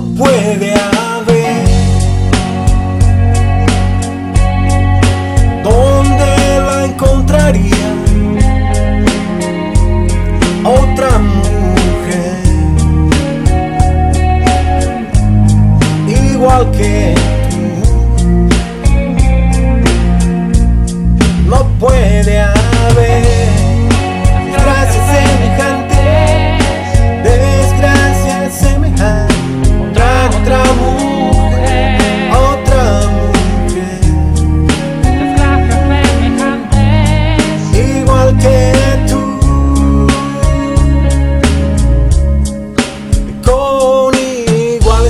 puede haber. ¿Dónde la encontraría otra mujer? Igual que tú, no puede.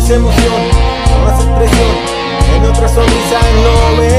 es emoción, más expresión, en otra sonrisa no me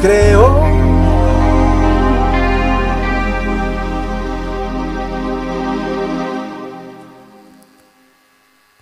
creó